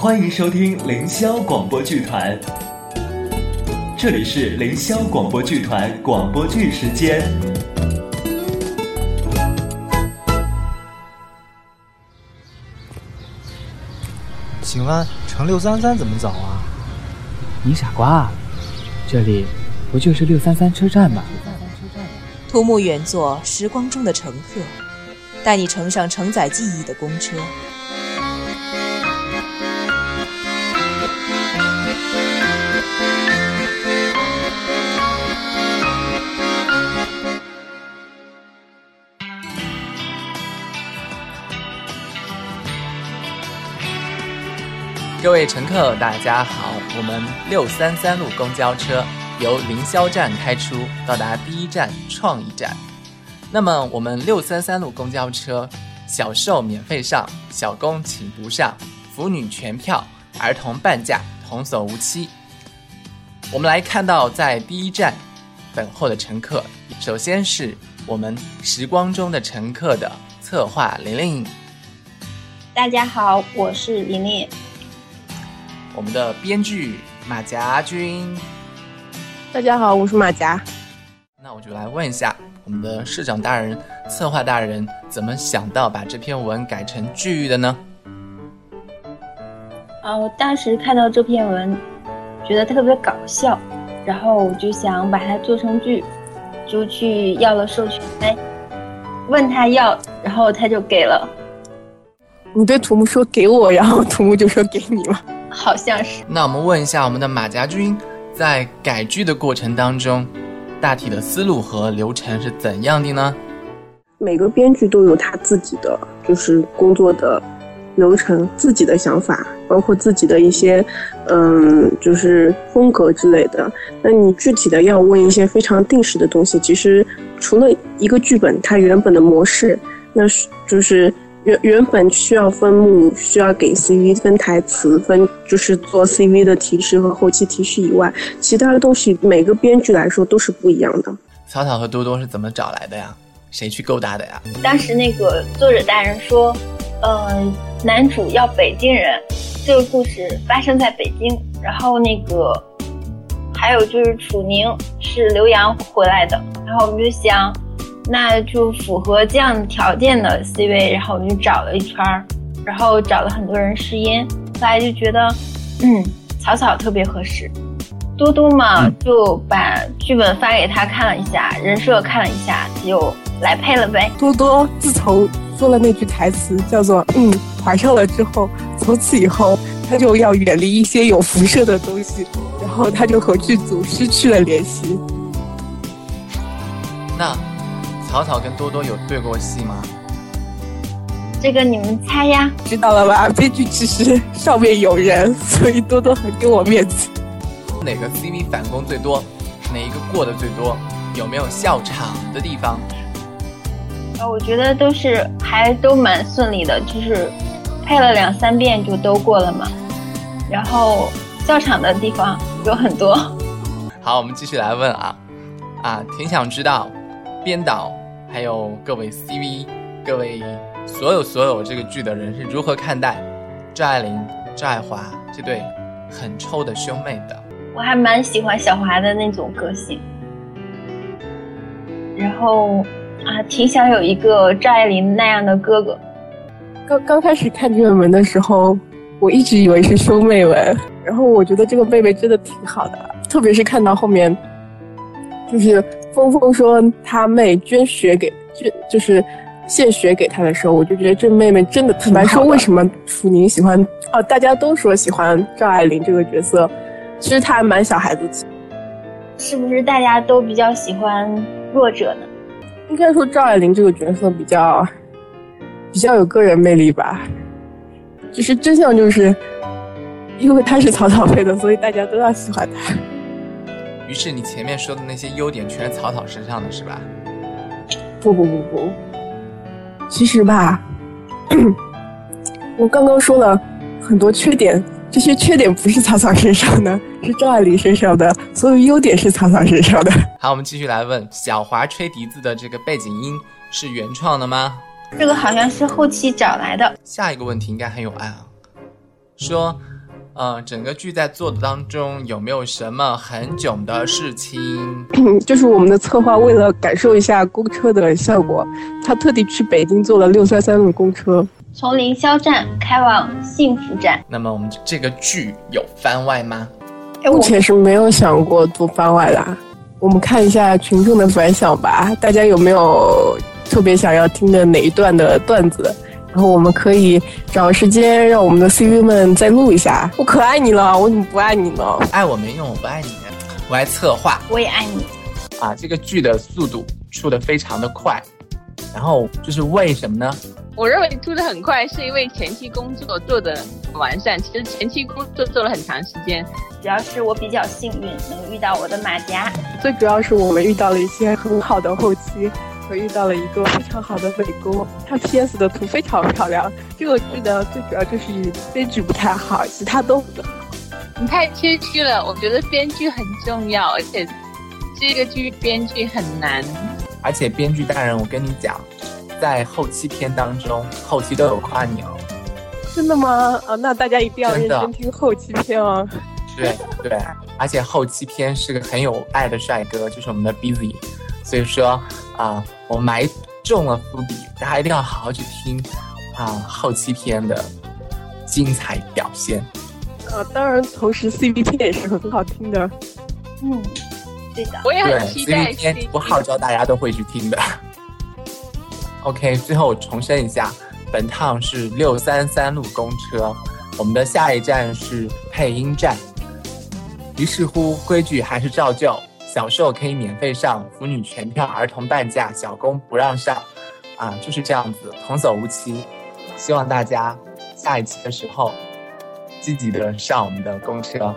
欢迎收听凌霄广播剧团，这里是凌霄广播剧团广播剧时间。请问乘六三三怎么走啊？你傻瓜，这里不就是六三三车站吗？图木远坐时光中的乘客，带你乘上承载记忆的公车。各位乘客，大家好！我们六三三路公交车由凌霄站开出，到达第一站创意站。那么，我们六三三路公交车，小受免费上，小工请不上，妇女全票，儿童半价，童叟无欺。我们来看到，在第一站等候的乘客，首先是我们时光中的乘客的策划玲玲。大家好，我是玲玲。我们的编剧马甲君，大家好，我是马甲。那我就来问一下我们的市长大人、策划大人，怎么想到把这篇文改成剧的呢？啊，我当时看到这篇文，觉得特别搞笑，然后我就想把它做成剧，就去要了授权，哎，问他要，然后他就给了。你对土木说给我，然后土木就说给你吗？好像是。那我们问一下我们的马家军，在改剧的过程当中，大体的思路和流程是怎样的呢？每个编剧都有他自己的就是工作的流程，自己的想法，包括自己的一些嗯，就是风格之类的。那你具体的要问一些非常定式的东西，其实除了一个剧本它原本的模式，那是就是。原原本需要分幕，需要给 CV 分台词，分就是做 CV 的提示和后期提示以外，其他的东西每个编剧来说都是不一样的。草草和多多是怎么找来的呀？谁去勾搭的呀？当时那个作者大人说，呃，男主要北京人，这个故事发生在北京，然后那个还有就是楚宁是刘洋回来的，然后我们就想。那就符合这样条件的 C 位，然后我们就找了一圈儿，然后找了很多人试音，后来就觉得，嗯，草草特别合适，多多嘛就把剧本发给他看了一下，人设看了一下，就来配了呗。多多自从说了那句台词叫做“嗯，怀上了”之后，从此以后他就要远离一些有辐射的东西，然后他就和剧组失去了联系。那。草草跟多多有对过戏吗？这个你们猜呀？知道了吧？编剧其实上面有人，所以多多很给我面子。哪个 CV 反攻最多？哪一个过的最多？有没有笑场的地方？啊，我觉得都是还都蛮顺利的，就是配了两三遍就都过了嘛。然后笑场的地方有很多。好，我们继续来问啊啊，挺想知道编导。还有各位 CV，各位所有所有这个剧的人是如何看待赵爱玲、赵爱华这对很臭的兄妹的？我还蛮喜欢小华的那种个性，然后啊，挺想有一个赵爱玲那样的哥哥。刚刚开始看这个文的时候，我一直以为是兄妹文，然后我觉得这个妹妹真的挺好的，特别是看到后面，就是。峰峰说他妹捐血给捐就是献血给他的时候，我就觉得这妹妹真的坦白说，为什么楚宁喜欢哦？大家都说喜欢赵爱玲这个角色，其实她还蛮小孩子气。是不是大家都比较喜欢弱者呢？应该说赵爱玲这个角色比较比较有个人魅力吧。其实真相就是，因为她是草草配的，所以大家都要喜欢她。于是你前面说的那些优点全是草草身上的是吧？不不不不，其实吧，我刚刚说了很多缺点，这些缺点不是草草身上的，是赵爱玲身上的，所有优点是草草身上的。好，我们继续来问，小华吹笛子的这个背景音是原创的吗？这个好像是后期找来的。下一个问题应该很有爱啊，说，呃，整个剧在做的当中有没有什么很囧的事情？就是我们的策划为了感受一下公车的效果，他特地去北京坐了六三三路公车，从凌霄站开往幸福站。那么我们这个剧有番外吗？哎，目前是没有想过做番外啦。我们看一下群众的反响吧，大家有没有特别想要听的哪一段的段子？然后我们可以找时间让我们的 CV 们再录一下。我可爱你了，我怎么不爱你呢？爱我没用，我不爱你。我爱策划我也爱你。啊，这个剧的速度出的非常的快，然后就是为什么呢？我认为出的很快，是因为前期工作做的完善。其实前期工作做了很长时间，主要是我比较幸运，能遇到我的马甲。最主要是我们遇到了一些很好的后期，和遇到了一个非常好的美工，他 PS 的图非常漂亮。这个剧呢最主要就是编剧不太好，其他都很好。你太谦虚了。我觉得编剧很重要，而且这个剧编剧很难。而且编剧大人，我跟你讲，在后期片当中，后期都有夸你哦。真的吗？啊，那大家一定要认真听后期片哦。对对，而且后期片是个很有爱的帅哥，就是我们的 Busy，所以说啊、我埋中了伏笔，大家一定要好好去听啊、后期篇的精彩表现。呃，当然，同时 CV 篇也是很好听的。嗯，对的。我也对很期待 CV 篇不号召大家都会去听的。OK，最后我重申一下，本趟是六三三路公车，我们的下一站是配音站。于是乎，规矩还是照旧，小受可以免费上，腐女全票，儿童半价，小工不让上，啊，就是这样子，童叟无欺。希望大家下一期的时候积极的上我们的公车。